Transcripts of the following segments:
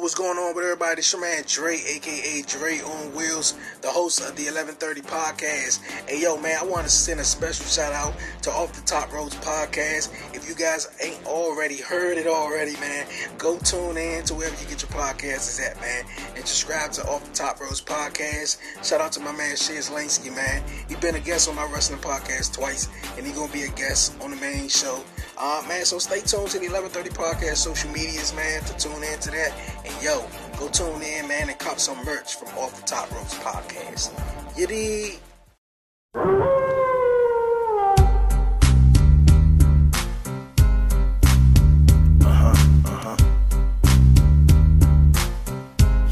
What's going on with everybody? It's your man Dre, aka Dre on Wheels, the host of the 1130 podcast. Hey, yo, man, I want to send a special shout out to Off the Top Ropes podcast. If you guys ain't already heard it already, man, go tune in to wherever you get your podcasts at, man, and subscribe to Off the Top Ropes podcast. Shout out to my man Shiz Lansky, man. He been a guest on my wrestling podcast twice, and he gonna be a guest on the main show. Uh, man, so stay tuned to the 1130 podcast social medias, man, to tune in to that. And yo, go tune in, man, and cop some merch from Off the Top Ropes podcast. You dig?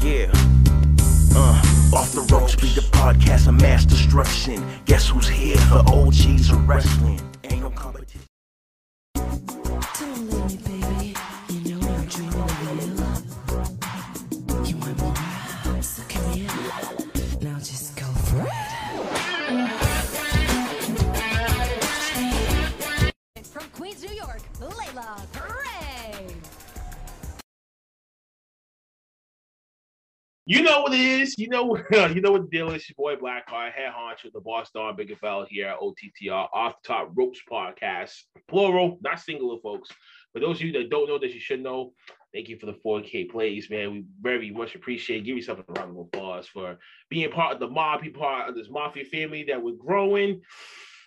Yeah. Uh, off the ropes be the podcast of mass destruction. Guess who's here for OGs of wrestling? You know what it is. You know, you know what the deal is. Your boy Blackheart, head honcho, the boss Don Big Fell here at OTTR, Off the Top Ropes Podcast, plural, not singular, folks. For those of you that don't know that you should know, thank you for the 4K plays, man. We very much appreciate. Give yourself a round of applause for being part of the mob, be part of this mafia family that we're growing.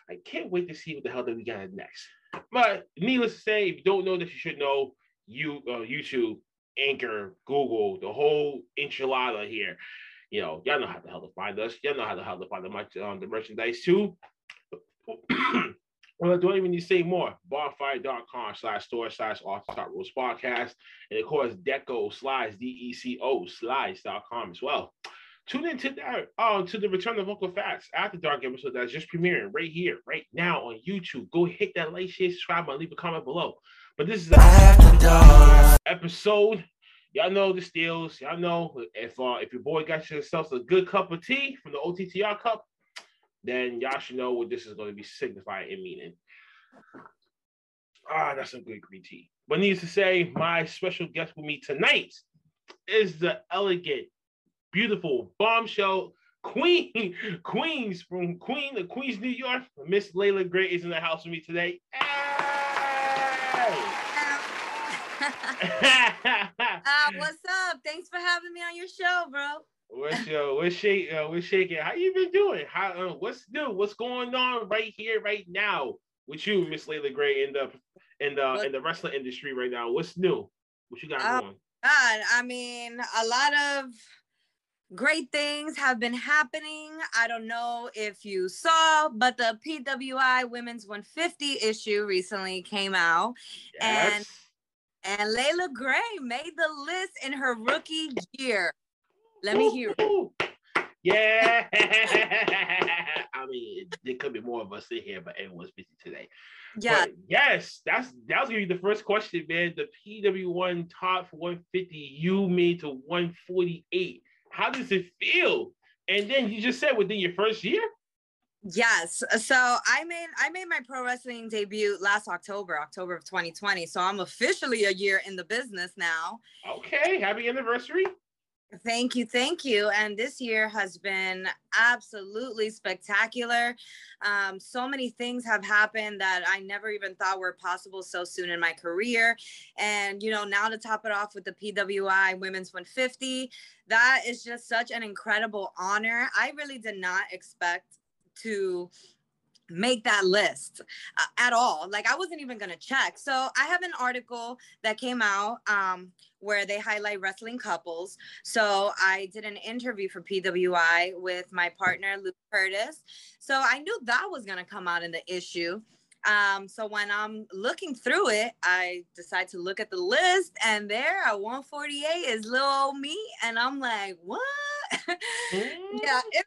I can't wait to see what the hell that we got next. But needless to say, if you don't know that you should know, you uh, YouTube, Anchor, Google, the whole enchilada here. You know, y'all know how the hell to find us. Y'all know how the hell to find the, um, the merchandise too. well, I don't even need to say more. Bonfire.com slash store slash off the top ropes podcast. And of course, Deco slides, D E C O slides.com as well. Tune into that, uh, to the Return of Uncle Fats After Dark episode that's just premiering right here, right now on YouTube. Go hit that like, share, subscribe, and leave a comment below. But this is a episode. Y'all know the steals. Y'all know if uh, if your boy got yourself a good cup of tea from the OTTR cup, then y'all should know what this is going to be signifying and meaning. Ah, that's some good green tea. But needless to say, my special guest with me tonight is the elegant, beautiful bombshell queen, Queens from Queen of Queens, New York. Miss Leila Grey is in the house with me today. Uh, what's up? Thanks for having me on your show, bro. What's yo? What's shake? Uh, what's shaking? How you been doing? How? Uh, what's new? What's going on right here, right now with you, Miss Leila Grey, in the in the in the wrestling industry right now? What's new? What you got Uh, going? God, I mean, a lot of great things have been happening. I don't know if you saw, but the PWI Women's 150 issue recently came out, and and Leila Grey made the list in her rookie year. Let me hear it. Yeah. I mean, there could be more of us in here, but everyone's busy today. Yeah, But yes, that's that was gonna be the first question, man. The PWI top 150, you made to 148. How does it feel? And then you just said within your first year? Yes. So I made I made my pro wrestling debut last October, October of 2020. So I'm officially a year in the business now. Okay, happy anniversary. Thank you, thank you. And this year has been absolutely spectacular. Um, so many things have happened that I never even thought were possible so soon in my career. And you know, now to top it off with the PWI Women's 150, that is just such an incredible honor. I really did not expect to make that list uh, at all. Like i wasn't even to check. So i have an article that came out um, where they highlight wrestling couples. So i did an interview for pwi with my partner luke curtis. So i knew that was to come out in the issue. Um, so when i'm looking through it i decide to look at the list and there at 148 is little old me and i'm like what? Yeah it,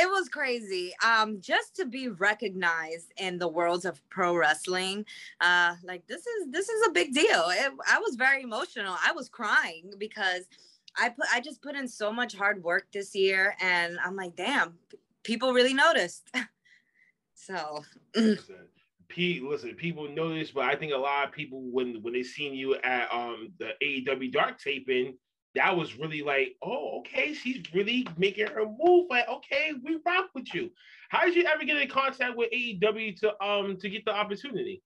it was crazy. Um just to be recognized in the worlds of pro wrestling uh like this is this is a big deal. It, i was very emotional. I was crying because i put i just put in so much hard work this year and i'm like damn people really noticed. So P, listen, people this, but I think a lot of people when when they seen you at um the AEW Dark taping, that was really like, oh, okay, she's really making her move. Like, okay, we rock with you. How did you ever get in contact with AEW to um to get the opportunity?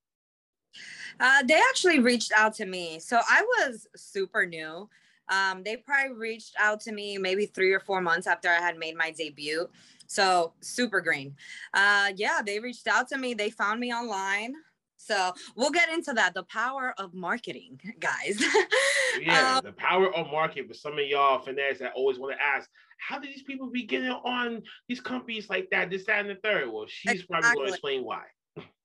Uh, they actually reached out to me. So I was super new. Um, they probably reached out to me maybe three or four months after I had made my debut. So super green. Uh, yeah, they reached out to me. They found me online. So we'll get into that. The power of marketing, guys. Yeah, Um, the power of market. But some of y'all finesse that always want to ask, how do these people be getting on these companies like that, this, that, and the third? Well, she's probably going to explain why.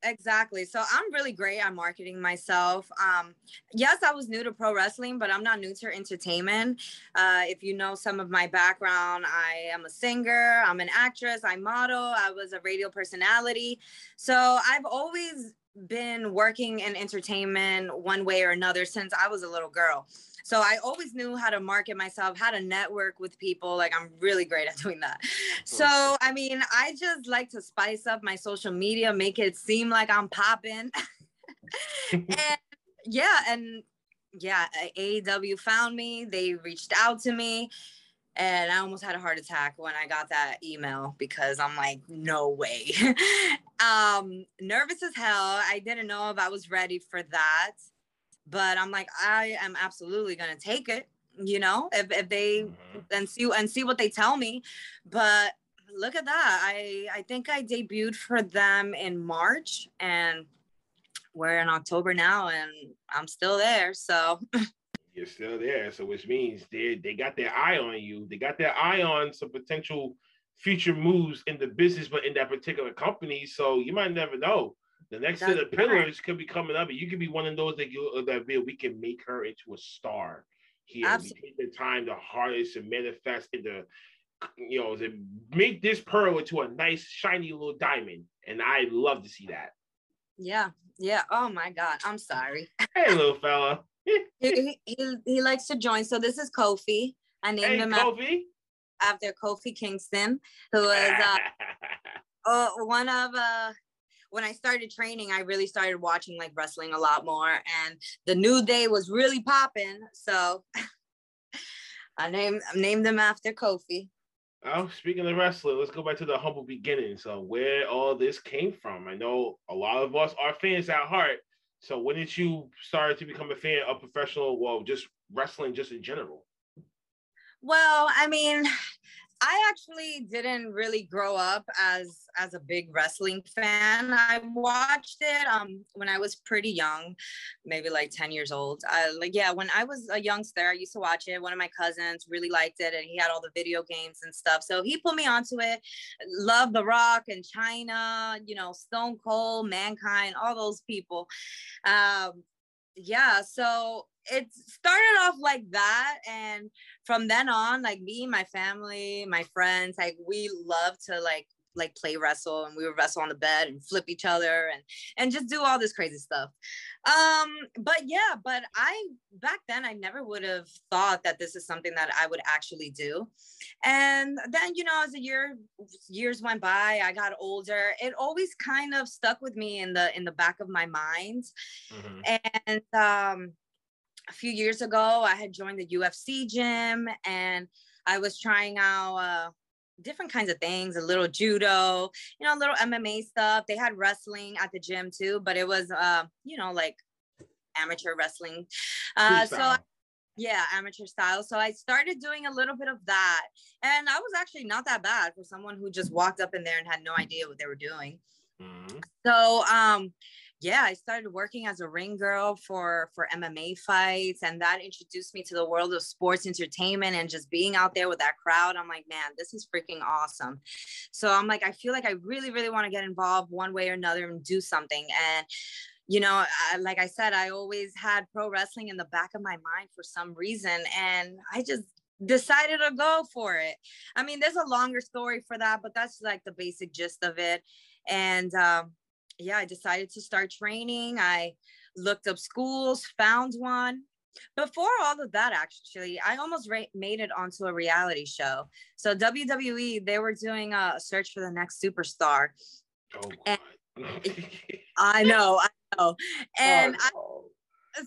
Exactly. So I'm really great at marketing myself. Um, yes, I was new to pro wrestling, but I'm not new to entertainment. Uh, if you know some of my background, I am a singer, I'm an actress, I model, I was a radio personality. So I've always been working in entertainment one way or another since I was a little girl. So I always knew how to market myself, how to network with people. Like I'm really great at doing that. So I mean, I just like to spice up my social media, make it seem like I'm popping. and yeah, and yeah, AEW found me. They reached out to me. And I almost had a heart attack when I got that email because I'm like, no way. um, nervous as hell. I didn't know if I was ready for that. But I'm like, I am absolutely gonna take it, you know, if, if they Mhm. and see and see what they tell me. But look at that. I I think I debuted for them in March and we're in October now and I'm still there. So You're still there, so which means they they got their eye on you. They got their eye on some potential future moves in the business, but in that particular company. So you might never know. The next set of That's pillars could be coming up, and you could be one of those that you that we we can make her into a star. Here, Absolutely. we take the time to harness and manifest into, you know, to make this pearl into a nice shiny little diamond. And I love to see that. yeah, yeah. Oh my God. I'm sorry. Hey, little fella. he, he, he likes to join. So this is Kofi. I named Hey, him Kofi. after Kofi Kingston, who was uh, uh, one of uh when I started training, I really started watching like wrestling a lot more, and the New Day was really popping. So I named named them after Kofi. Oh, speaking of wrestling, let's go back to the humble beginnings. So, where all this came from? I know a lot of us are fans at heart. So, when did you start to become a fan of professional, well, just wrestling, just in general? Well, I mean, I actually didn't really grow up as as a big wrestling fan. I watched it um when I was pretty young, maybe like 10 years old. Like yeah, when I was a youngster, I used to watch it. One of my cousins really liked it and he had all the video games and stuff. So he put me onto it. Love The Rock and Chyna, you know, Stone Cold, Mankind, all those people. Um yeah, so it started off like that and from then on like me my family my friends like we love to like like play wrestle and we would wrestle on the bed and flip each other and and just do all this crazy stuff. Um but yeah but i back then i never would have thought that this is something that i would actually do. And then you know as the year years went by i got older it always kind of stuck with me in the in the back of my mind. And um a few years ago, I had joined the UFC gym and I was trying out uh, different kinds of things, a little judo, you know, a little MMA stuff. They had wrestling at the gym too, but it was, uh, you know, like amateur wrestling. Uh, so, yeah, amateur style. So I started doing a little bit of that. And I was actually not that bad for someone who just walked up in there and had no idea what they were doing. Mhm. So um yeah, I started working as a ring girl for for MMA fights and that introduced me to the world of sports entertainment and just being out there with that crowd. I'm like, man, this is freaking awesome. So I'm like I feel like I really really want to get involved one way or another and do something and you know, I, like I said, I always had pro wrestling in the back of my mind for some reason and I just decided to go for it. I mean, there's a longer story for that, but that's like the basic gist of it. And um, yeah, I decided to start training. I looked up schools, found one. Before all of that, actually, I almost ra- made it onto a reality show. So WWE, they were doing a search for the next superstar, Oh, And- I know, I know. And I, Oh,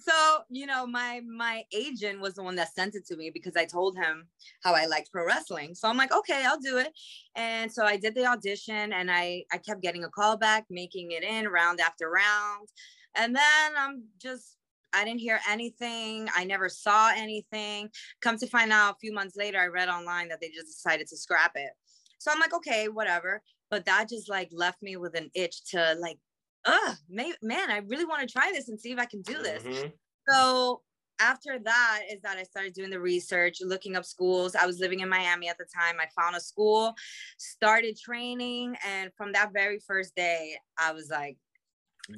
so you know my my agent was the one that sent it to me because i told him how i liked pro wrestling. So i'm like okay i'll do it. And so i did the audition and i i kept getting a call back making it in round after round. And then i'm just i didn't hear anything. I never saw anything. Come to find out a few months later i read online that they just decided to scrap it. So i'm like okay whatever. But that just like left me with an itch to like uh may- man i really want to try this and see if i can do this mhm. so after that is that I started doing the research, looking up schools. I was living in Miami at the time. I found a school, started training, and from that very first day, I was like,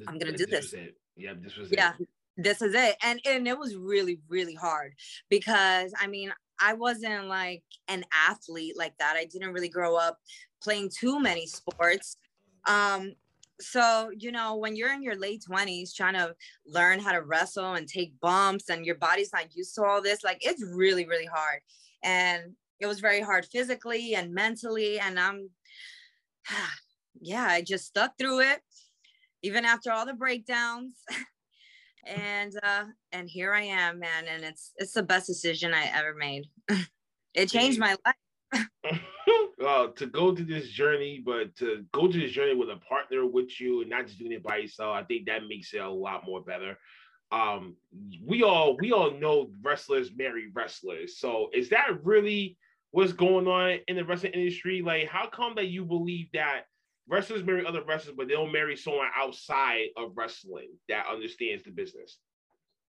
I'm gonna do was this. Yeah, this was yeah, it. this is it. And and it was really, really hard because I mean, I wasn't like an athlete like that. I didn't really grow up playing too many sports. Um, so you know, when you're in your late 20s trying to learn how to wrestle and take bumps and your body's not used to all this, like it's really, really hard. And it was very hard physically and mentally. And I'm yeah, I just stuck through it, even after all the breakdowns. and uh and here I am, man. And it's it's the best decision I ever made. it changed my life. to go to this journey, but to go to this journey with a partner with you and not just doing it by yourself, I think that makes it a lot more better. Um, we all we all know wrestlers marry wrestlers. So is that really what's going on in the wrestling industry? Like, how come that you believe that wrestlers marry other wrestlers, but they don't marry someone outside of wrestling that understands the business?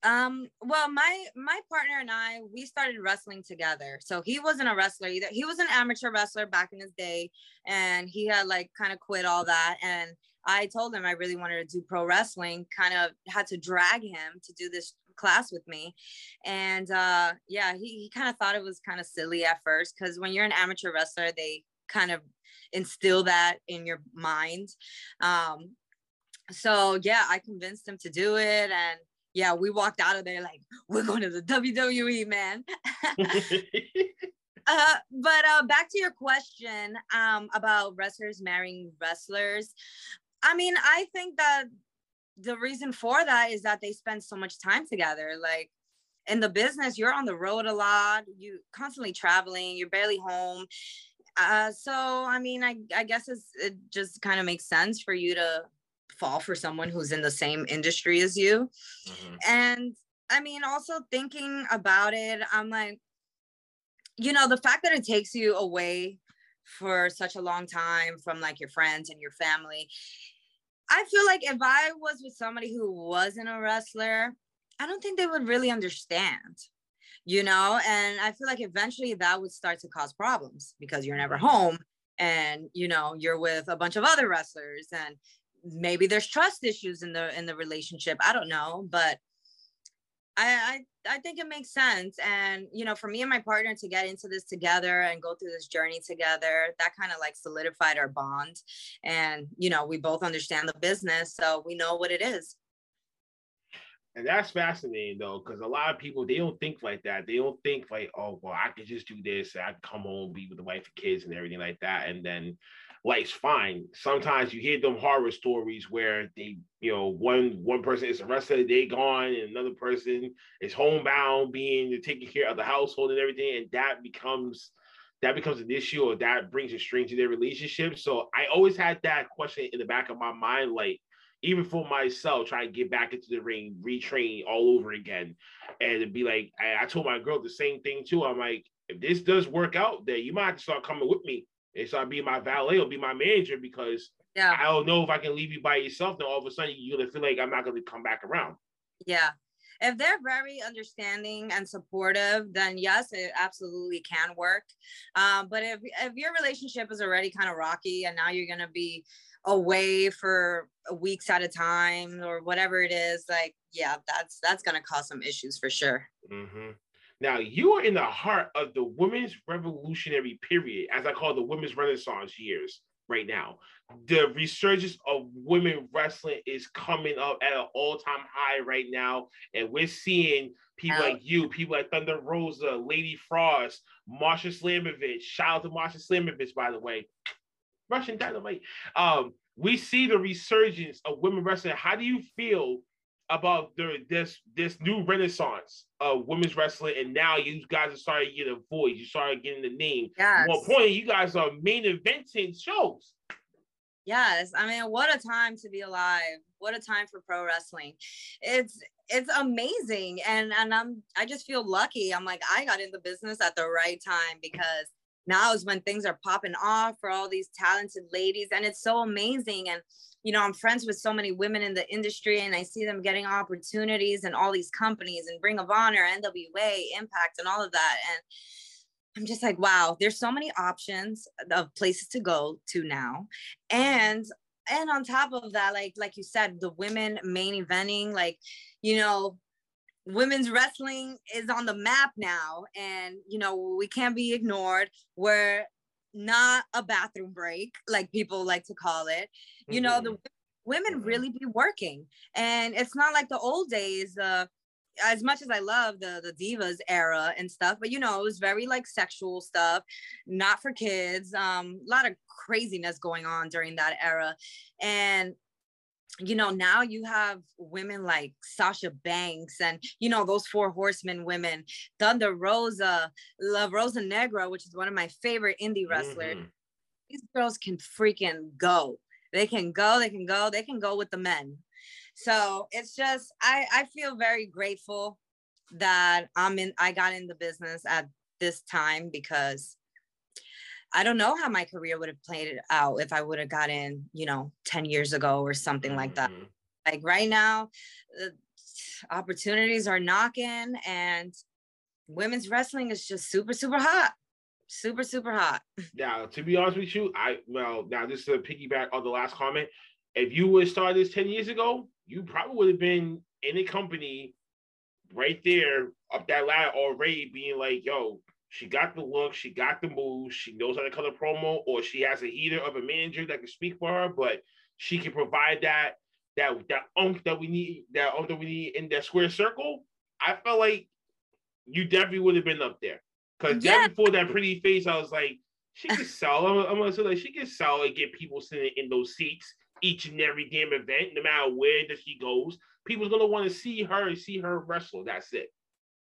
Um, well, my my partner and I, we started wrestling together. So he wasn't a wrestler either. He was an amateur wrestler back in his day, and he had like kind of quit all that. And I told him I really wanted to do pro wrestling. Kind of had to drag him to do this class with me, and uh, yeah, he he kind of thought it was kind of silly at first because when you're an amateur wrestler, they kind of instill that in your mind. Um, so yeah, I convinced him to do it, and yeah, we walked out of there like we're going to the WWE, man. uh, but uh, back to your question um, about wrestlers marrying wrestlers. I mean, I think that the reason for that is that they spend so much time together. Like in the business, you're on the road a lot. You constantly traveling. You're barely home. Uh, so I mean, I I guess it's, it just kind of makes sense for you to fall for someone who's in the same industry as you. Mhm. And I mean, also thinking about it, I'm like, you know, the fact that it takes you away for such a long time from like your friends and your family. I feel like if I was with somebody who wasn't a wrestler, I don't think they would really understand, you know? And I feel like eventually that would start to cause problems because you're never home and, you know, you're with a bunch of other wrestlers and maybe there's trust issues in the in the relationship. I don't know but I, I i think it makes sense. And you know for me and my partner to get into this together and go through this journey together that kind of like solidified our bond. And you know we both understand the business so we know what it is. And that's fascinating though, because a lot of people they don't think like that. They don't think like, oh, well, I could just do this. I can come home, be with the wife and kids and everything like that, and then life's fine. Sometimes you hear them horror stories where they, you know, one one person is arrested, they gone, and another person is homebound, being taking care of the household and everything, and that becomes that becomes an issue or that brings a strain to their relationship. So I always had that question in the back of my mind, like even for myself, trying to get back into the ring, retrain all over again, and be like I, I told my girl the same thing too. I'm like, if this does work out, then you might have to start coming with me and start being my valet or be my manager because yeah I don't know if I can leave you by yourself. Then all of a sudden you're gonna feel like I'm not gonna come back around. yeah if they're very understanding and supportive then yes it absolutely can work um, but if if your relationship is already kind of rocky and now you're gonna be away for weeks at a time or whatever it is like yeah that's that's gonna cause some issues for sure Mhm. Now you are in the heart of the women's revolutionary period, as I call the women's renaissance years right now. The resurgence of women wrestling is coming up at an all-time high right now, and we're seeing people Wow. like you, people like Thunder Rosa, Lady Frost, Marsha Slamovich. Shout out to Marsha Slamovich, by the way. Russian dynamite. Um, we see the resurgence of women wrestling. How do you feel about the, this this new renaissance of women's wrestling? And now you guys are starting to get a voice. You started getting the name. Yes. One point, you guys are main eventing shows. Yes, I mean, what a time to be alive. What a time for pro wrestling. It's it's amazing and and I'm I just feel lucky. I'm like I got in the business at the right time because now is when things are popping off for all these talented ladies and it's so amazing and you know, I'm friends with so many women in the industry and I see them getting opportunities and all these companies and Ring of Honor, NWA, Impact and all of that and I'm just like, wow, there's so many options of places to go to now. And and on top of that, like like you said, the women main eventing, like, you know, women's wrestling is on the map now. And you know, we can't be ignored. We're not a bathroom break, like people like to call it. You know, the women really be working. And it's not like the old days, uh, as much as I love the the divas era and stuff, but you know, it was very like sexual stuff, not for kids. Um, a lot of craziness going on during that era. And you know, now you have women like Sasha Banks and you know those four horsemen women, Thunder Rosa, La Rosa Negra, which is one of my favorite indie wrestlers. Mhm. These girls can freaking go. They can go, they can go, they can go with the men. So it's just I I feel very grateful that I'm in I got in the business at this time because I don't know how my career would have played it out if I would have got in, you know, 10 years ago or something like that. Mhm. Like right now, the opportunities are knocking and women's wrestling is just super, super hot. Super, super hot. Now, to be honest with you, I well now just to piggyback on the last comment, if you would start this 10 years ago, you probably would have been in a company right there up that ladder already being like, yo, she got the look, she got the moves, she knows how to cut a promo, or she has a heater of a manager that can speak for her, but she can provide that that that unk that we need, that unk that we need in that square circle. I felt like you definitely would have been up there. Cause yeah. before that pretty face, I was like, she can sell. I'm, I'm gonna say like she can sell and get people sitting in those seats each and every damn event, no matter where that she goes. People's gonna want to see her and see her wrestle. That's it.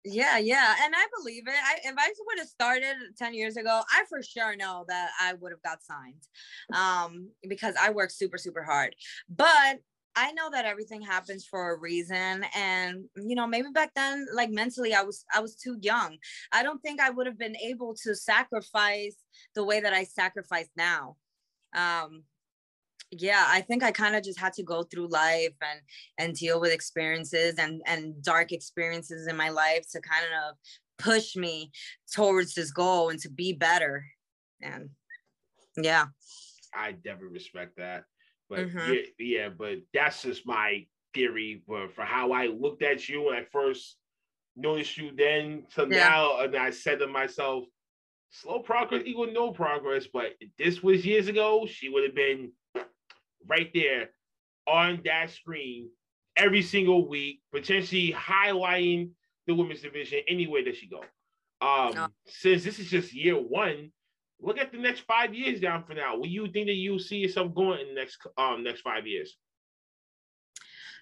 Yeah, yeah. And I believe it. I if I would have started 10 years ago, I for sure know that I would have got signed. Um, because I work super, super hard. But I know that everything happens for a reason. And you know, maybe back then, like mentally, I was I was too young. I don't think I would have been able to sacrifice the way that I sacrifice now. Um yeah i think i kind of just had to go through life and and deal with experiences and and dark experiences in my life to kind of push me towards this goal and to be better and yeah I definitely respect that. But Mhm. yeah, yeah, but that's just my theory. But for how I looked at you when I first noticed you then to Yeah. now, and I said to myself, slow progress equal no progress. But this was years ago, she would have been right there on that screen every single week, potentially highlighting the women's division anywhere that she go. Um, Yeah. since this is just year one, look at the next five years down for now. Where you think that you see yourself going in the next um next five years?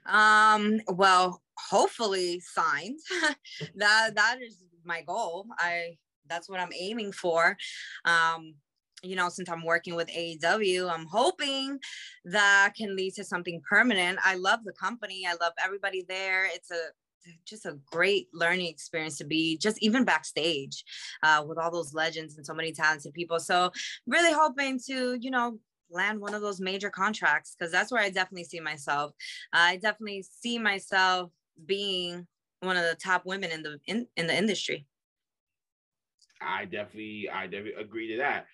um well hopefully signed that that is my goal i that's what i'm aiming for um you know since i'm working with aew i'm hoping that can lead to something permanent. I love the company. I love everybody there. It's a just a great learning experience to be just even backstage uh, with all those legends and so many talented people. So really hoping to you know land one of those major contracts because that's where i definitely see myself. I definitely see myself being one of the top women in the in, in the industry. I definitely, I definitely agree to that.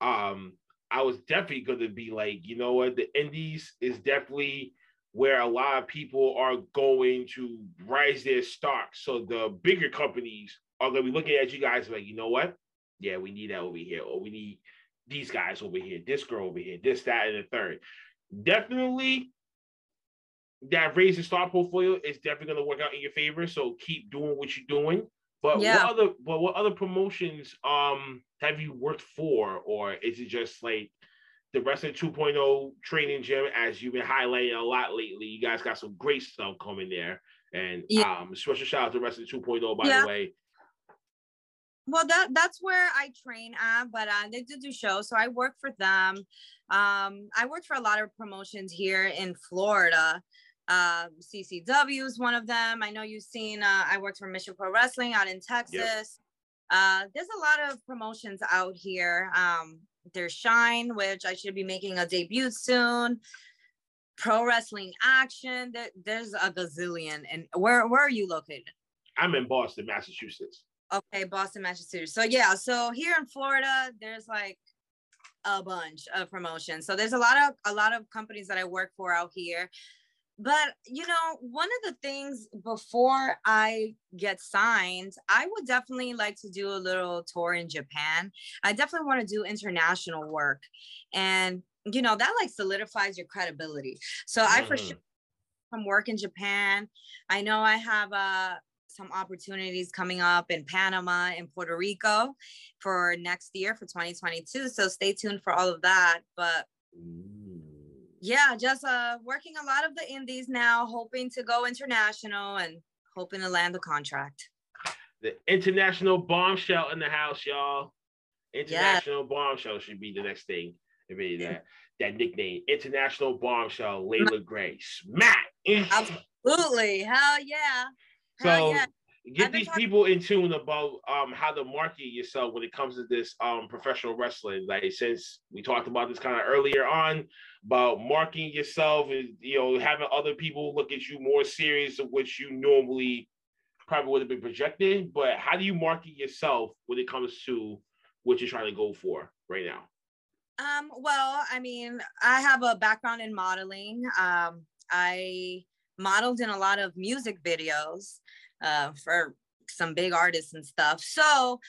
Um, I was definitely going to be like, you know what, the Indies is definitely where a lot of people are going to rise their stock. So the bigger companies are going to be looking at you guys like, you know what, yeah, we need that over here, or we need these guys over here, this girl over here, this, that, and the third. Definitely, that raise the star portfolio is definitely going to work out in your favor. So keep doing what you're doing. But Yeah. what other but what other promotions um have you worked for, or is it just like the Wrestling 2.0 training gym, as you've been highlighting a lot lately. You guys got some great stuff coming there. And Yeah. um, special shout out to Wrestling 2.0, by Yeah. the way. Well, that that's where I train at, but uh, they do do shows, so I work for them. Um, I worked for a lot of promotions here in Florida. Uh, CCW is one of them. I know you've seen. Uh, I worked for Mission Pro Wrestling out in Texas. Uh, there's a lot of promotions out here. Um, there's Shine, which I should be making a debut soon. Pro Wrestling Action. There, there's a gazillion. And where where are you located? I'm in Boston, Massachusetts. Okay, Boston, Massachusetts. So yeah, so here in Florida, there's like a bunch of promotions. So there's a lot of a lot of companies that I work for out here. But you know, one of the things before I get signed, I would definitely like to do a little tour in Japan. I definitely want to do international work. And you know, that like solidifies your credibility. So I for Mhm. sure from work in Japan. I know I have uh some opportunities coming up in Panama and Puerto Rico for next year for 2022. So stay tuned for all of that. But yeah, just uh working a lot of the indies now, hoping to go international and hoping to land the contract. The international bombshell in the house, y'all. International bombshell should be the next thing. Maybe that that nickname, international bombshell, Layla Grace. Matt. Absolutely. Hell yeah. Hell So yeah. get these talking- people in tune about um how to market yourself when it comes to this um professional wrestling. Like since we talked about this kind of earlier on about marking yourself and you know having other people look at you more serious of which you normally probably would have been projected. But how do you market yourself when it comes to what you're trying to go for right now? Um, well, I mean, I have a background in modeling. Um, I modeled in a lot of music videos uh, for some big artists and stuff. So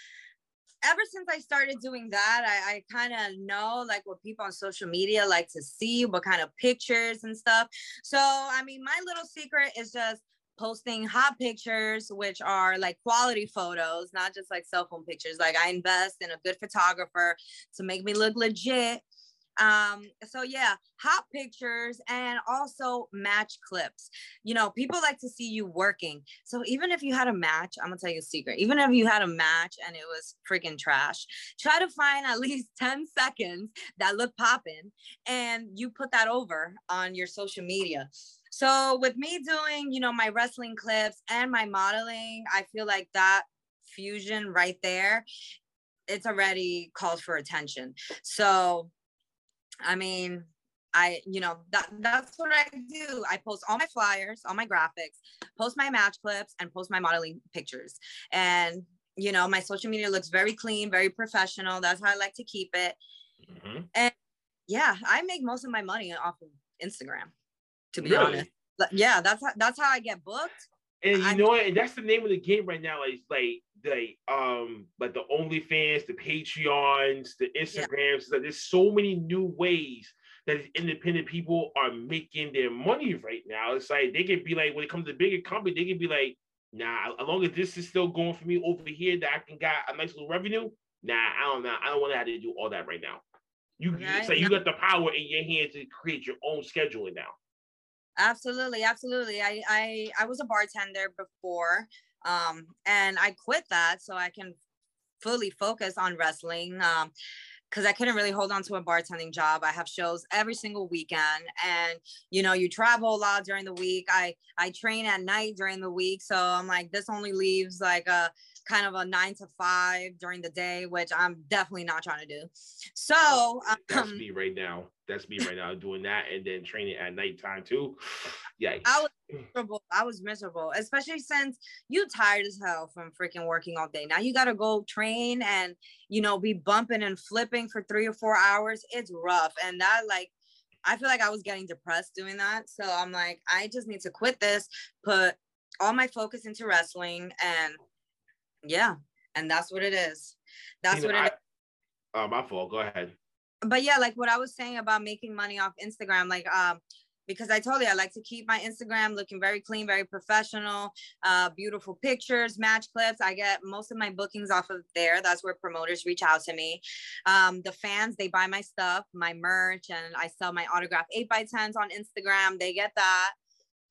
ever since I started doing that, I, I kind of know like what people on social media like to see, what kind of pictures and stuff. So, I mean, my little secret is just posting hot pictures, which are like quality photos, not just like cell phone pictures. Like I invest in a good photographer to make me look legit. Um, so yeah, hot pictures and also match clips. You know, people like to see you working. So even if you had a match, I'm gonna tell you a secret. Even if you had a match and it was freaking trash, try to find at least 10 seconds that look popping and you put that over on your social media. So with me doing, you know, my wrestling clips and my modeling, I feel like that fusion right there, it's already called for attention. So I mean, I, you know, that that's what I do. I post all my flyers, all my graphics, post my match clips, and post my modeling pictures. And you know, my social media looks very clean, very professional. That's how I like to keep it. Mhm. Yeah, I make most of my money off of Instagram, to be Really? honest. But yeah, that's how, that's how I get booked. And you I'm- know what? And that's the name of the game right now. Like, like, like, um, like the OnlyFans, the Patreons, the Instagrams. Like, there's so many new ways that independent people are making their money right now. It's like they could be like, when it comes to bigger company, they could be like, nah, as long as this is still going for me over here, that I can get a nice little revenue. Nah, I don't know. I don't want to have to do all that right now. You, you Right. so you got the power in your hands to create your own scheduling now. Absolutely, absolutely. I I I was a bartender before, um, and I quit that so I can fully focus on wrestling. Um, because I couldn't really hold on to a bartending job. I have shows every single weekend, and you know, you travel a lot during the week. I I train at night during the week, so I'm like, this only leaves like a kind of a nine to five during the day, which I'm definitely not trying to do. So, That's um, me right now. That's me right now doing that and then training at nighttime too. Yikes. I was miserable. I was miserable, especially since you tired as hell from freaking working all day. Now you gotta go train and you know be bumping and flipping for three or four hours. It's rough, and that like I feel like I was getting depressed doing that. So I'm like, I just need to quit this, put all my focus into wrestling, and yeah, and that's what it is. That's You know, what it is I- Oh, my fault. Go ahead. but yeah, like what I was saying about making money off Instagram, like um, because I told you I like to keep my Instagram looking very clean, very professional, uh, beautiful pictures, match clips. I get most of my bookings off of there. That's where promoters reach out to me. Um, the fans, they buy my stuff, my merch, and I sell my autograph 8 by 10s on Instagram. They get that.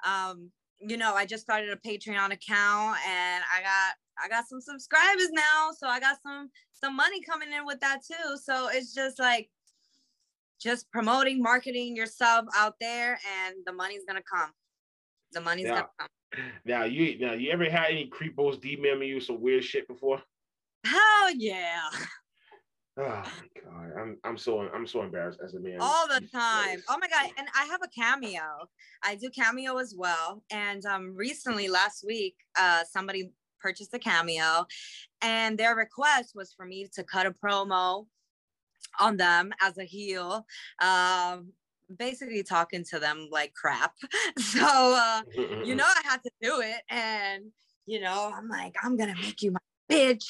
Um, you know, I just started a Patreon account and I got I got some subscribers now. So I got some some money coming in with that too. So it's just like just promoting, marketing yourself out there, and the money's gonna come. The money's Yeah. gonna come. Now you now you ever had any creepos DMing you some weird shit before? Hell yeah. Oh my god, I'm I'm so I'm so embarrassed as a man. All the time. Oh my god. And I have a cameo. I do cameo as well. And um recently last week, uh somebody purchased a cameo and their request was for me to cut a promo on them as a heel. Um basically talking to them like crap. So uh you know I had to do it and you know I'm like I'm gonna make you my bitch.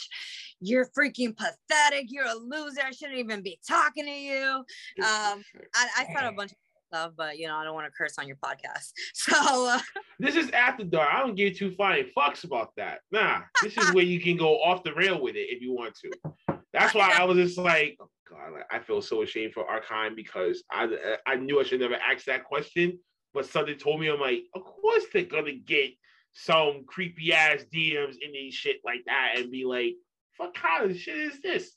You're freaking pathetic. You're a loser. I shouldn't even be talking to you. Um I, I said a bunch of but you know I don't want to curse on your podcast so uh, This is after dark. I don't give two flying fucks about that. Nah, this is where you can go off the rail with it if you want to. That's why I was just like, oh god, I feel so ashamed for Archime because I I knew I should never ask that question, but something told me I'm like, of course they're gonna get some creepy ass DMs in these shit like that and be like, fuck kind of shit is this?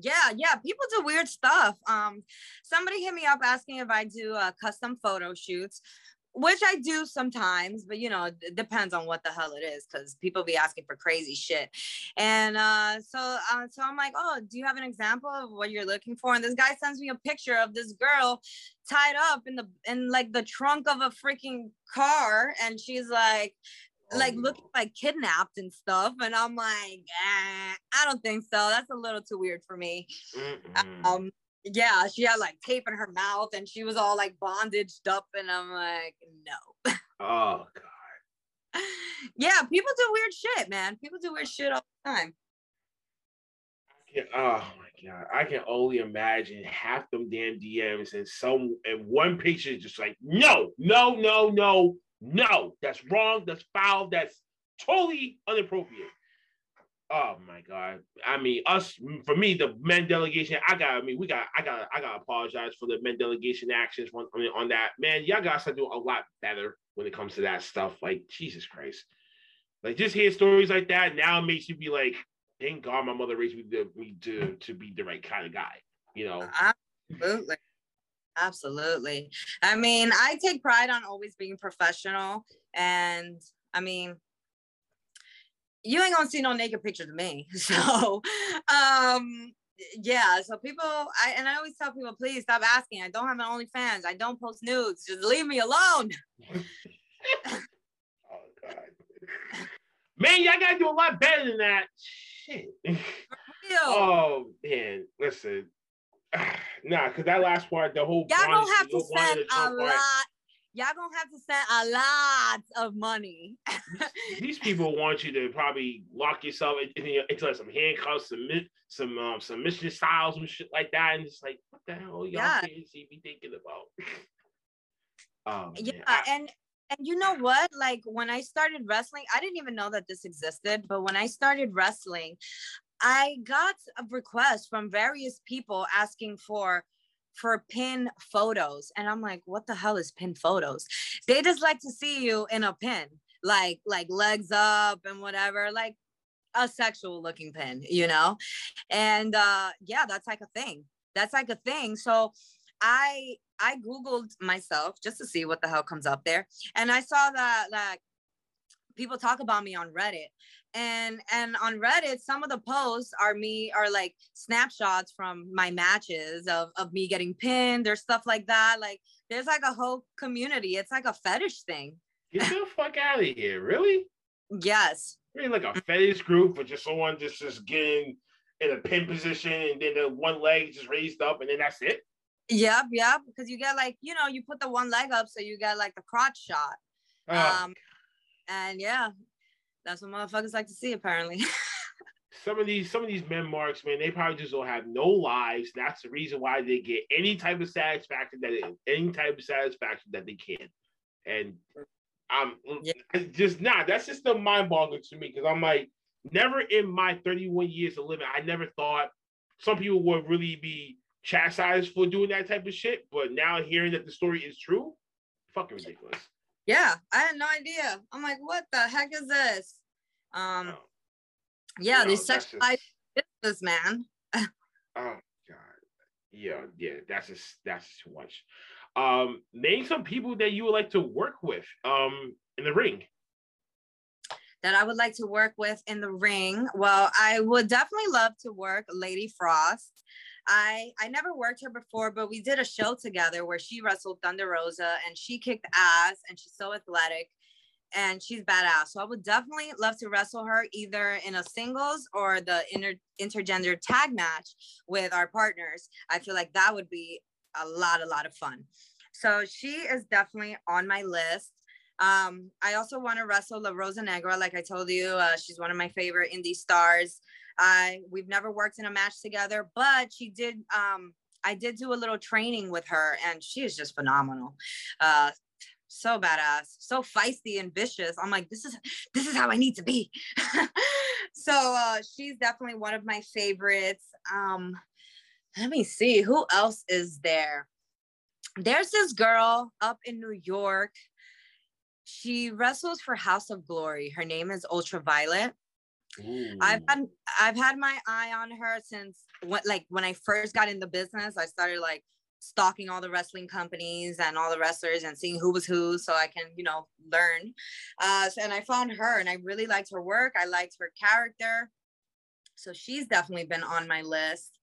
Yeah yeah people do weird stuff um somebody hit me up asking if I do uh, custom photo shoots which I do sometimes, but you know, it depends on what the hell it is because people be asking for crazy shit. And uh, so, uh, so I'm like, oh, do you have an example of what you're looking for? And this guy sends me a picture of this girl tied up in the in like the trunk of a freaking car, and she's like, like Oh, looking like kidnapped and stuff. And I'm like, eh, I don't think so. That's a little too weird for me. Mm-mm. Um, yeah, she had like tape in her mouth and she was all like bondaged up, and I'm like, no. oh god. yeah, people do weird shit, man. People do weird shit all the time. Yeah, oh my god, I can only imagine half them damn DMs and some and one picture just like no, no, no, no, no. That's wrong. That's foul. That's totally inappropriate. Oh my god. I mean, us for me, the men delegation. I got. I mean, we got. I got. I got to apologize for the men delegation actions on, on, on that. Man, y'all got to do a lot better when it comes to that stuff. Like Jesus Christ. Like just hear stories like that now it makes you be like, thank God my mother raised me to, me to to be the right kind of guy. You know. Absolutely. Absolutely. I mean, I take pride on always being professional. And I mean, you ain't gonna see no naked pictures of me. So um yeah, so people I and I always tell people, please stop asking. I don't have an OnlyFans. I don't post nudes. Just leave me alone. Oh God. Man, y'all gotta do a lot better than that. Shit. Oh man, listen. Nah, cause that last part, the whole Y'all gonna have to whole Bonnie send the a Trump part, lot. Y'all gonna have to spend a lot of money. These people want you to probably lock yourself in- in- into like some handcuffs, some some um, submission styles and shit like that, and it's like, what the hell y'all Yeah. crazy be thinking about? Um, yeah man, I- and and you know what like when i started wrestling i didn't even know that this existed but when i started wrestling i got a request from various people asking for for pin photos. And i'm like what the hell is pin photos? They just like to see you in a pin like like legs up and whatever like a sexual looking pin you know? And uh yeah that's like a thing. That's like a thing. So i I googled myself just to see what the hell comes up there, and I saw that like people talk about me on Reddit, and and on Reddit, some of the posts are me are like snapshots from my matches of of me getting pinned or stuff like that. Like there's like a whole community. It's like a fetish thing. get the fuck out of here, really? Yes. Really like a fetish group for just someone just just getting in a pin position and then the one leg just raised up and then that's it. Yep. Yep. Because you get like you know you put the one leg up so you get like the crotch shot. Oh, Um, and yeah, that's what motherfuckers like to see apparently. some of these some of these men marks, man, they probably just don't have no lives. That's the reason why they get any type of satisfaction that it, any type of satisfaction that they can. And I'm Yeah. just not. That's just the mind boggling to me because I'm like, never in my 31 years of living, I never thought some people would really be chastised for doing that type of shit. But now hearing that the story is true, fucking ridiculous. Yeah, I had no idea. I'm like, what the heck is this? Um, Oh, yeah, no, they that's sexualize business, man. oh god. Yeah, yeah, that's just that's too much. Um, name some people that you would like to work with um in the ring. that I would like to work with in the ring. Well, I would definitely love to work Lady Frost. I I never worked her before, but we did a show together where she wrestled Thunder Rosa and she kicked ass and she's so athletic and she's badass. So I would definitely love to wrestle her either in a singles or the inter intergender tag match with our partners. I feel like that would be a lot, a lot of fun. So she is definitely on my list. Um, I also want to wrestle La Rosa Negra, like I told you. Uh, she's one of my favorite indie stars. I we've never worked in a match together, but she did. Um, I did do a little training with her, and she is just phenomenal. Uh, so badass, so feisty and vicious. I'm like, this is this is how I need to be. so uh, she's definitely one of my favorites. Um, let me see who else is there. There's this girl up in New York she wrestles for House of Glory. Her name is Ultraviolet. I've had I've had my eye on her since what like when I first got in the business. I started like stalking all the wrestling companies and all the wrestlers and seeing who was who so I can you know learn. Uh, so- and I found her and I really liked her work. I liked her character. So she's definitely been on my list.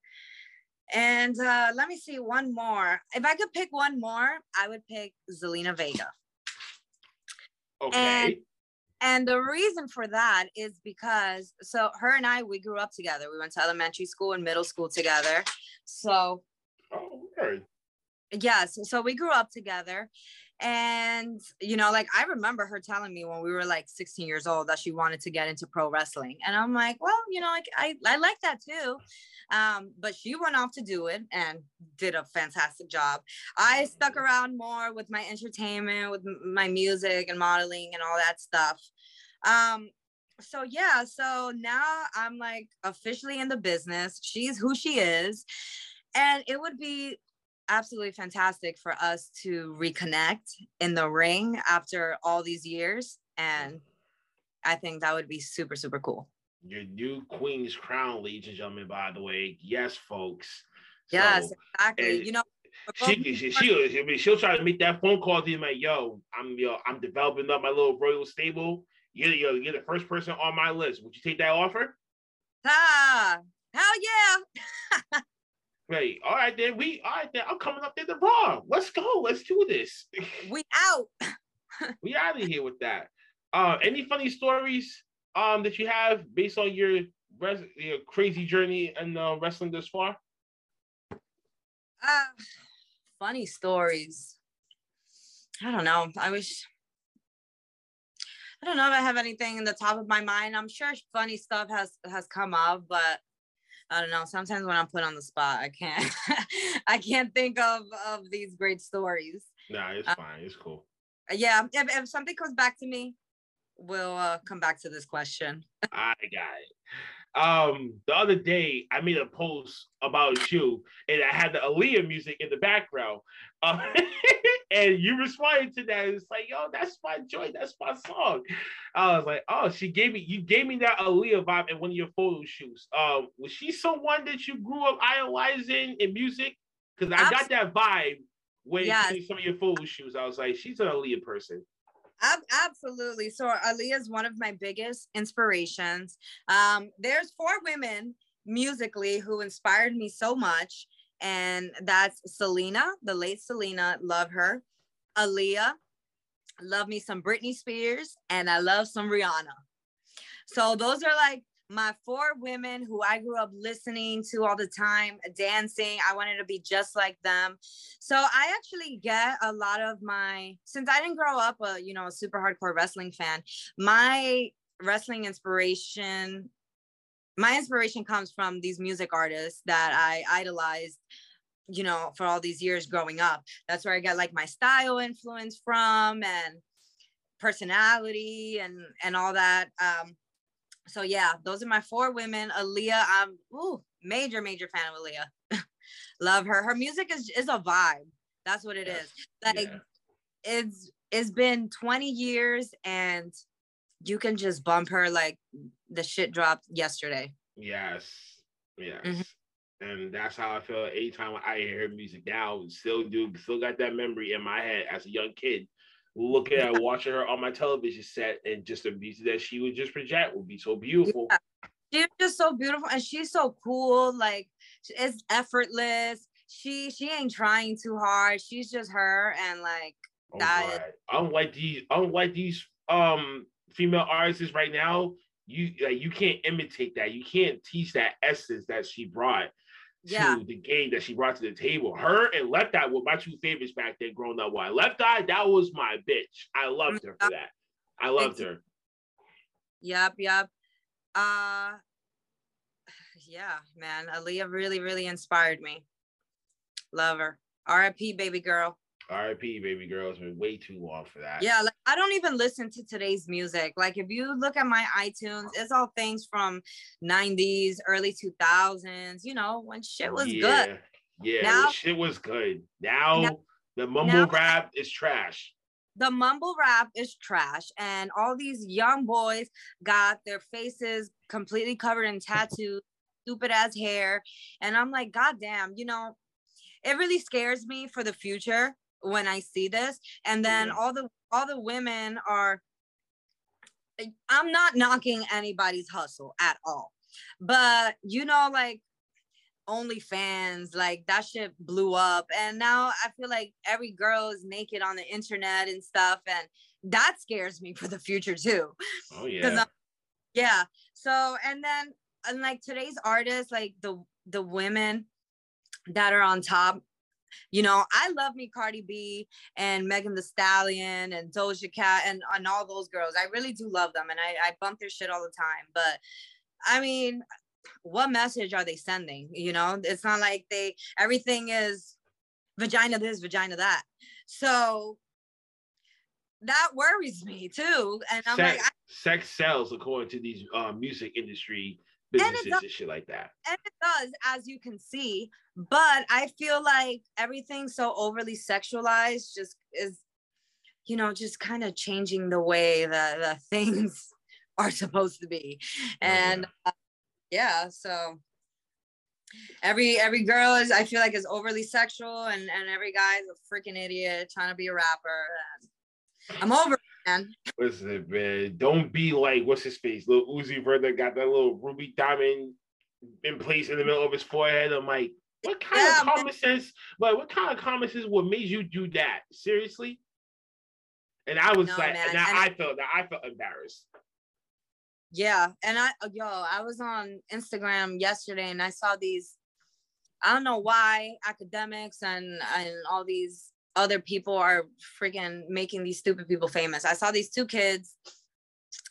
And uh, let me see one more. If I could pick one more, I would pick Zelina Vega. okay. And the reason for that is because so her and I we grew up together. We went to elementary school and middle school together. So oh, okay. yes, so we grew up together. And you know, like I remember her telling me when we were like 16 years old that she wanted to get into pro wrestling. And I'm like, well, you know, like I, I like that too. Um, but she went off to do it and did a fantastic job. I stuck around more with my entertainment, with my music and modeling and all that stuff. Um, so yeah, so now I'm like officially in the business. She's who she is. And it would be absolutely fantastic for us to reconnect in the ring after all these years. And I think that would be super, super cool. Your new queen's crown, ladies and gentlemen. By the way, yes, folks. Yes, So, exactly. You know, she, she, she, I mean, she'll try to make that phone call to you like, yo, I'm yo, I'm developing up my little royal stable. You're, you're, you're the first person on my list. Would you take that offer? ah, hell yeah. Right. All right, then we all right then. I'm coming up there to Raw. Let's go. Let's do this. We out. we out of here with that. Uh, any funny stories um that you have based on your res- your crazy journey and uh, wrestling this far? Ah, funny stories. I don't know. I wish. I don't know if I have anything in the top of my mind. I'm sure funny stuff has has come up, but I don't know. Sometimes when I'm put on the spot, I can't. I can't think of of these great stories. Nah, it's Uh, fine. It's cool. Yeah, if, if something comes back to me, we'll uh, come back to this question. I got it. Um, the other day I made a post about you, and I had the Aaliyah music in the background. Uh, and you responded to that. It's like, yo, that's my joy. That's my song. I was like, oh, she gave me, you gave me that Aaliyah vibe in one of your photo shoots. Um, was she someone that you grew up idolizing in music? Because I got that vibe when Yes. some of your photo shoots. I was like, she's an Aaliyah person. Ab- absolutely. So Aaliyah is one of my biggest inspirations. Um, there's four women musically who inspired me so much, and that's Selena, the late Selena, love her. Aaliyah, love me some Britney Spears, and I love some Rihanna. So those are like my four women who I grew up listening to all the time, dancing. I wanted to be just like them. So I actually get a lot of my since I didn't grow up a you know a super hardcore wrestling fan, my wrestling inspiration my inspiration comes from these music artists that I idolized, you know, for all these years growing up. That's where I got like my style influence from and personality and and all that. Um, so yeah, those are my four women. Aaliyah, I'm ooh, major, major fan of Aaliyah. Love her. Her music is is a vibe. That's what it Yes. is. Like Yeah. it's it's been 20 years and you can just bump her like the shit dropped yesterday. Yes. Yes. Mhm. And that's how I feel anytime I hear her music now. Still do still got that memory in my head as a young kid. Looking at watching her on my television set and just the music that she would just project would be so beautiful. Yeah. She's just so beautiful and she's so cool. Like it's effortless. She she ain't trying too hard. She's just her and like Oh, That- God. Unlike these, unlike these um female artists right now, you like you can't imitate that. You can't teach that essence that she brought Yeah. to the game that she brought to the table. Her and Left Eye were my two favorites back then growing up. Why Left Eye? That was my bitch. I loved her for that. I loved her. Yep, yep. Uh yeah, man. Aaliyah really, really inspired me. Love her. RIP, baby girl. R.I.P. Baby girl. It's been way too long for that. Yeah, like I don't even listen to today's music. Like if you look at my iTunes, it's all things from 90s, early 2000s, you know, when shit was yeah. good. Yeah, Now- shit was good. Now, Now- the mumble now- rap is trash. the mumble rap is trash and all these young boys got their faces completely covered in tattoos stupid ass hair and i'm like god damn you know it really scares me for the future when i see this and then Yeah. all the all the women are i'm not knocking anybody's hustle at all but you know like OnlyFans, like that shit blew up. And now I feel like every girl is naked on the internet and stuff. And that scares me for the future too. Oh yeah. Uh, yeah. So and then and like today's artists, like the the women that are on top, you know, I love me Cardi B and Megan Thee Stallion and Doja Cat and, and all those girls. I really do love them and I, I bump their shit all the time. But I mean, what message are they sending? You know, it's not like they everything is vagina this, vagina that. So that worries me too. And I'm sex, like, I, sex sells according to these uh, music industry And it businesses does- and shit like that. and it does, as you can see, but I feel like everything so overly sexualized just is, you know, just kind of changing the way that, that things are supposed to be. And uh, yeah, so every every girl is I feel like is overly sexual and and every guy's a freaking idiot trying to be a rapper. And I'm over it, man. Listen, man, don't be like what's his face, little Uzi Vert that got that little ruby diamond in place in the middle of his forehead. I'm like, what kind Yeah, of man. common sense? Like, what kind of common sense? What made you do that? Seriously? And I was No, like, man, and now and- I felt that I felt embarrassed. Yeah, and I yo, I was on Instagram yesterday and I saw these. I don't know why academics and and all these other people are freaking making these stupid people famous. I saw these two kids.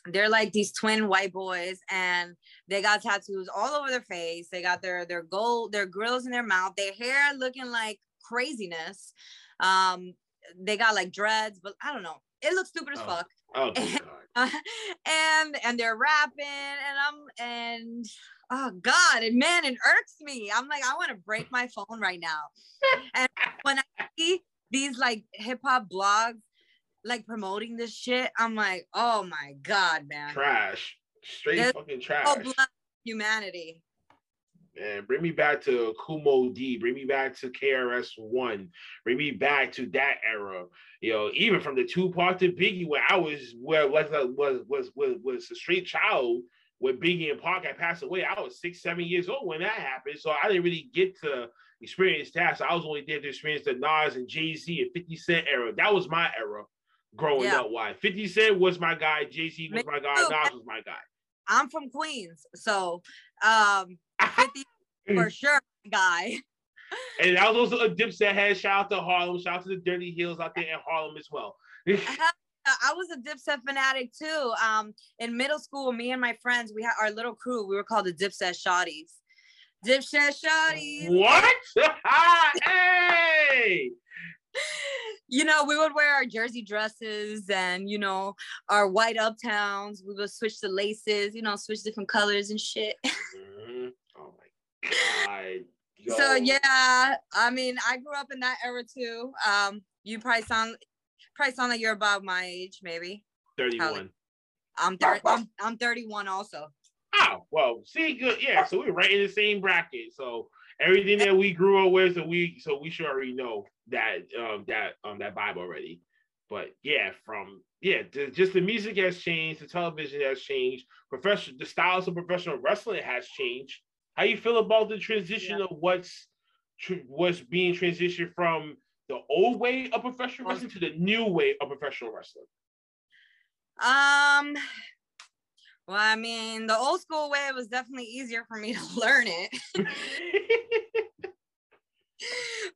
They're like these twin white boys, and they got tattoos all over their face. They got their their gold, their grills in their mouth, their hair looking like craziness. Um, they got like dreads, but I don't know. It looks stupid as Oh. fuck Oh God. and and they're rapping and i'm and oh god and man it irks me i'm like i want to break my phone right now and when i see these like hip-hop blogs like promoting this shit i'm like oh my god man trash. Straight There's fucking trash. oh blood humanity Man, bring me back to Kool Moe Dee. Bring me back to KRS One. Bring me back to that era. You know, even from the Tupac to Biggie, where I was, where was was was was was a straight child. When Biggie and Pac had passed away, I was six, seven years old when that happened. So I didn't really get to experience that. So I was only there to experience the Nas and Jay Z and 50 Cent era. That was my era growing Yeah. up. Why? 50 Cent was my guy. Jay Z was Me my guy. too. Nas was my guy. i'm from queens so um 50 for sure guy And that was also a Dipset head. Shout out to Harlem. Shout out to the Dirty Hills out there in Harlem as well. I was a Dipset fanatic too. Um, in middle school, me and my friends, we had our little crew. We were called the Dipset Shotties. Dipset Shotties. What? hey! You know, we would wear our jersey dresses and you know our white uptowns. We would switch the laces. You know, switch different colors and shit. Mhm. Oh my god. So yeah, I mean, I grew up in that era too. Um, you probably sound probably sound like you're about my age, maybe. 31. I'm thir- I'm, I'm 31 also. Oh, well, see, good. Yeah, so we're right in the same bracket. So everything that we grew up with, so we so we should already know that um that um that vibe already. But yeah, from yeah, the, just the music has changed, the television has changed, professional the styles of professional wrestling has changed. How you feel about the transition of what's tr- what's being transitioned from the old way of professional wrestling to the new way of professional wrestling? Um, well, I mean, the old school way was definitely easier for me to learn it.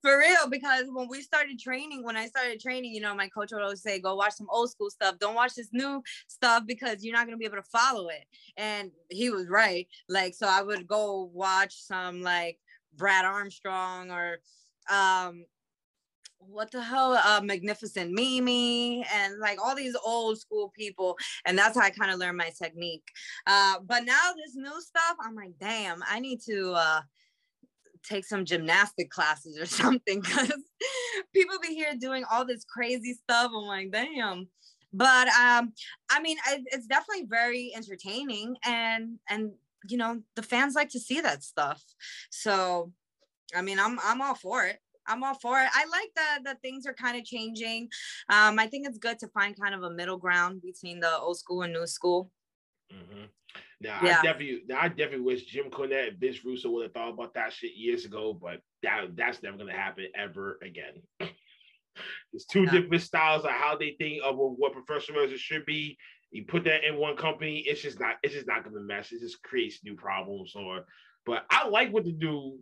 for real because when we started training when i started training you know my coach would always say go watch some old school stuff. Don't watch this new stuff because you're not going to be able to follow it. And he was right. Like so i would go watch some like brad armstrong or um what the hell uh magnificent mimi and like all these old school people and that's how i kind of learned my technique uh but now this new stuff i'm like damn i need to uh take some gymnastic classes or something because people be here doing all this crazy stuff. I'm like, damn. But um, I mean, I, it's definitely very entertaining, and and you know the fans like to see that stuff. So, I mean, I'm I'm all for it. I'm all for it. I like that that things are kind of changing. Um, I think it's good to find kind of a middle ground between the old school and new school. Mhm. Now Yeah. I definitely, now I definitely wish Jim Cornette and Vince Russo would have thought about that shit years ago, but that that's never gonna happen ever again. There's two Yeah. different styles of how they think of what professional wrestling should be. You put that in one company, it's just not, it's just not gonna mess. It just creates new problems. Or, but I like what the new,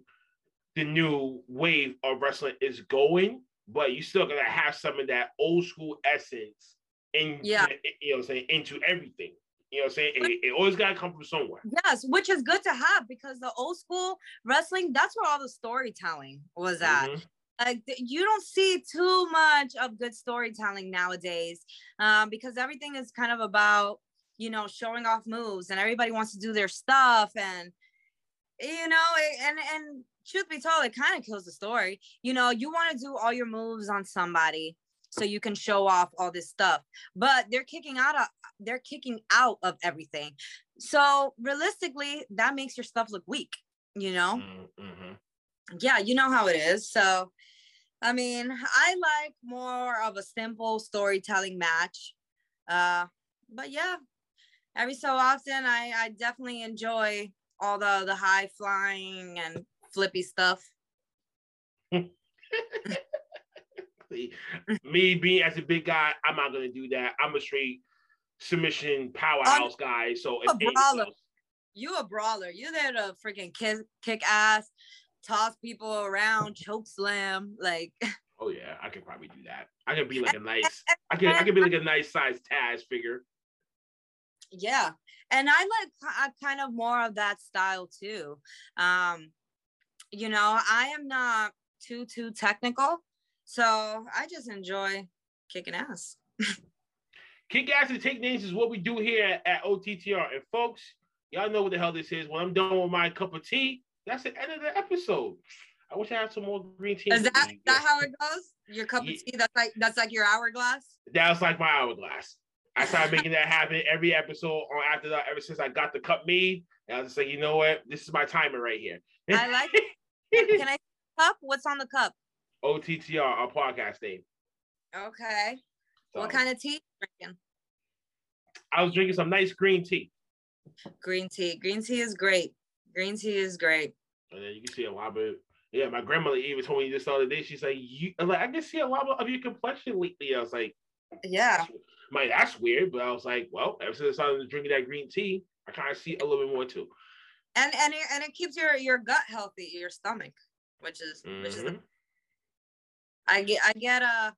the new wave of wrestling is going, but you still gonna have some of that old school essence in, Yeah. you know, what I'm saying into everything. You know what I'm saying? It, it always got to come from somewhere. Yes, which is good to have because the old school wrestling, that's where all the storytelling was at. Mhm. Like you don't see too much of good storytelling nowadays um, because everything is kind of about, you know, showing off moves and everybody wants to do their stuff and you know, and and truth be told, it kind of kills the story. You know, you want to do all your moves on somebody so you can show off all this stuff, but they're kicking out of they're kicking out of everything. So realistically, that makes your stuff look weak. You know, Mhm, mhm. yeah, you know how it is. So, I mean, I like more of a simple storytelling match. Uh, but yeah, every so often, I I definitely enjoy all the the high flying and flippy stuff. Me being as a big guy, I'm not gonna do that. I'm a straight submission powerhouse guy. So a brawler. else- You a brawler. You're there to freaking kick kick ass, toss people around, choke slam. Like oh yeah, I could probably do that. I could be like a nice, I could, I could be like a nice size Taz figure. yeah and i like uh, kind of more of that style too um you know i am not too too technical so i just enjoy kicking ass Kick ass and take names is what we do here at, at OTTR. And folks, y'all know what the hell this is. When I'm done with my cup of tea, that's the end of the episode. I wish I had some more green tea. is that that how it goes your cup Ye- of tea that's like that's like your hourglass That was like my hourglass. I started making that happen every episode on after that, ever since I got the cup made. And I was just like, you know what? This is my timer right here. i like it can i cup what's on the cup OTTR, our podcast name. okay what kind of tea you drinking I was drinking some nice green tea. green tea green tea is great green tea is great And then you can see a lot of yeah, my grandmother even told me this the other day. She's like, you like, I can see a lot of your complexion lately. I was like, yeah my, that's weird. But I was like, well, ever since I started drinking that green tea, I kind of see a little bit more too. And and it, and it keeps your your gut healthy your stomach which is which is the Mhm. I get I get uh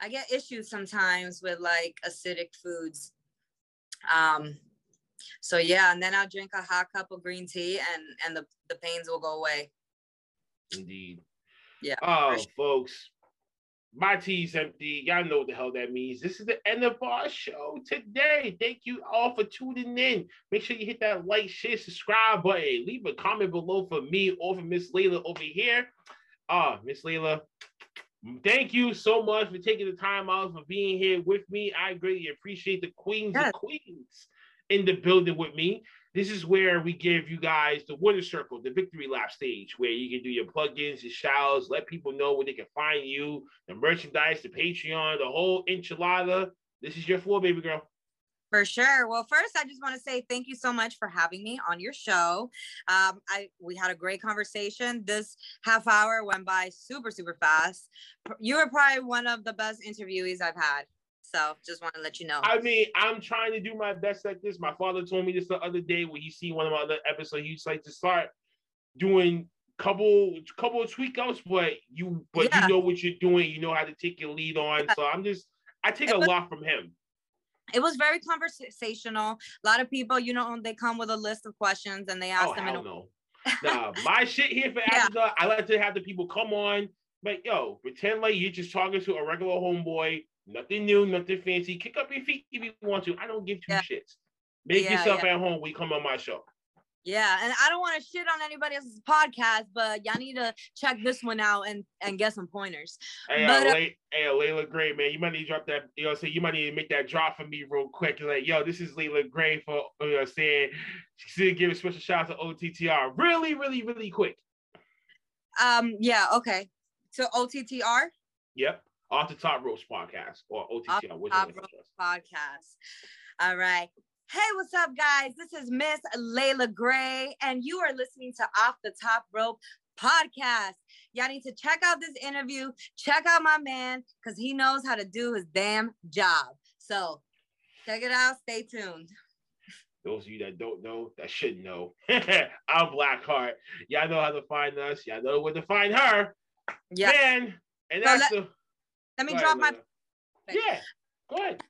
I get issues sometimes with like acidic foods. Um, so yeah, and then I'll drink a hot cup of green tea and and the, the pains will go away. Indeed. Yeah, Oh, sure. folks, my tea's empty. Y'all know what the hell that means. This is the end of our show today. Thank you all for tuning in. Make sure you hit that like, share, subscribe button. Leave a comment below for me or for Miss Leila over here. Ah, Miss Leila, thank you so much for taking the time out for being here with me. I greatly appreciate the queens Yes. and queens in the building with me. This is where we give you guys the winner circle, the victory lap stage, where you can do your plugins, your shouts, let people know where they can find you, the merchandise, the Patreon, the whole enchilada. This is your floor, baby girl. For sure. Well, first, I just want to say thank you so much for having me on your show. Um, I we had a great conversation. This half hour went by super super fast. You were probably one of the best interviewees I've had. So just want to let you know. I mean, I'm trying to do my best like this. My father told me this the other day when he seen one of my other episodes. He's like to start doing couple couple of tweak ups, but you but Yeah. you know what you're doing. You know how to take your lead on. So I'm just I take It a was- lot from him. it was very conversational. A lot of people, you know, they come with a list of questions and they ask Oh them. In hell a- no. Nah, my shit here for Yeah. Africa. I like to have the people come on, but yo, pretend like you're just talking to a regular homeboy. Nothing new, nothing fancy. Kick up your feet if you want to. I don't give two Yeah. shits. Make Yeah, yourself at home. We come on my show. yeah, and I don't want to shit on anybody else's podcast, but y'all need to check this one out and and get some pointers. Hey, But, uh, Lay- hey, Leila Grey, man, you might need to drop that. You know, say you might need to make that drop for me real quick. Like, yo, this is Leila Grey for you know saying she give a special shout out to OTTR. Really, really, really quick. Um, yeah, okay. So OTTR. Yep, off the top ropes podcast or OTTR. Off Top Ropes podcast. All right. Hey, what's up, guys? This is Miss Leila Grey, and you are listening to Off the Top Rope podcast. Y'all need to check out this interview. Check out my man, because he knows how to do his damn job. So check it out. Stay tuned. Those of you that don't know, that should know. I'm Blvckhvrt. Y'all know how to find us. Y'all know where to find her. Yeah. Man, and So that's let- the. Let me Go drop ahead, my. Yeah, go ahead.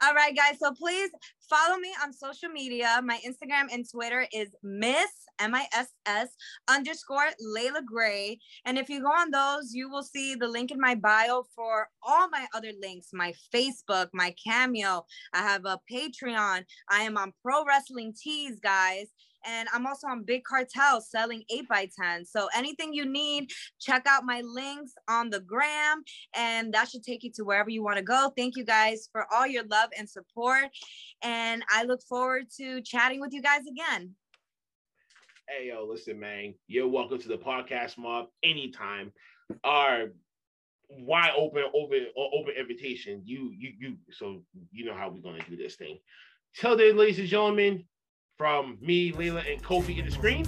All right, guys. So please follow me on social media. My Instagram and Twitter is Miss M I S S underscore Leila Grey. And if you go on those, you will see the link in my bio for all my other links my Facebook, my Cameo. I have a Patreon. I am on Pro Wrestling Tees, guys. And I'm also on Big Cartel selling 8x10. So anything you need, check out my links on the gram and that should take you to wherever you want to go. Thank you guys for all your love and support. And I look forward to chatting with you guys again. Hey yo, listen, man. You're welcome to the podcast mob anytime. Our wide open, open, open invitation. You, you, you. So you know how we're gonna do this thing. Till then, ladies and gentlemen, from me, Leila, and Kofi in the screen.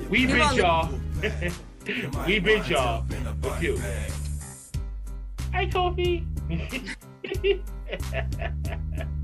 we bid y'all. we bid y'all with you. Hey, Kofi.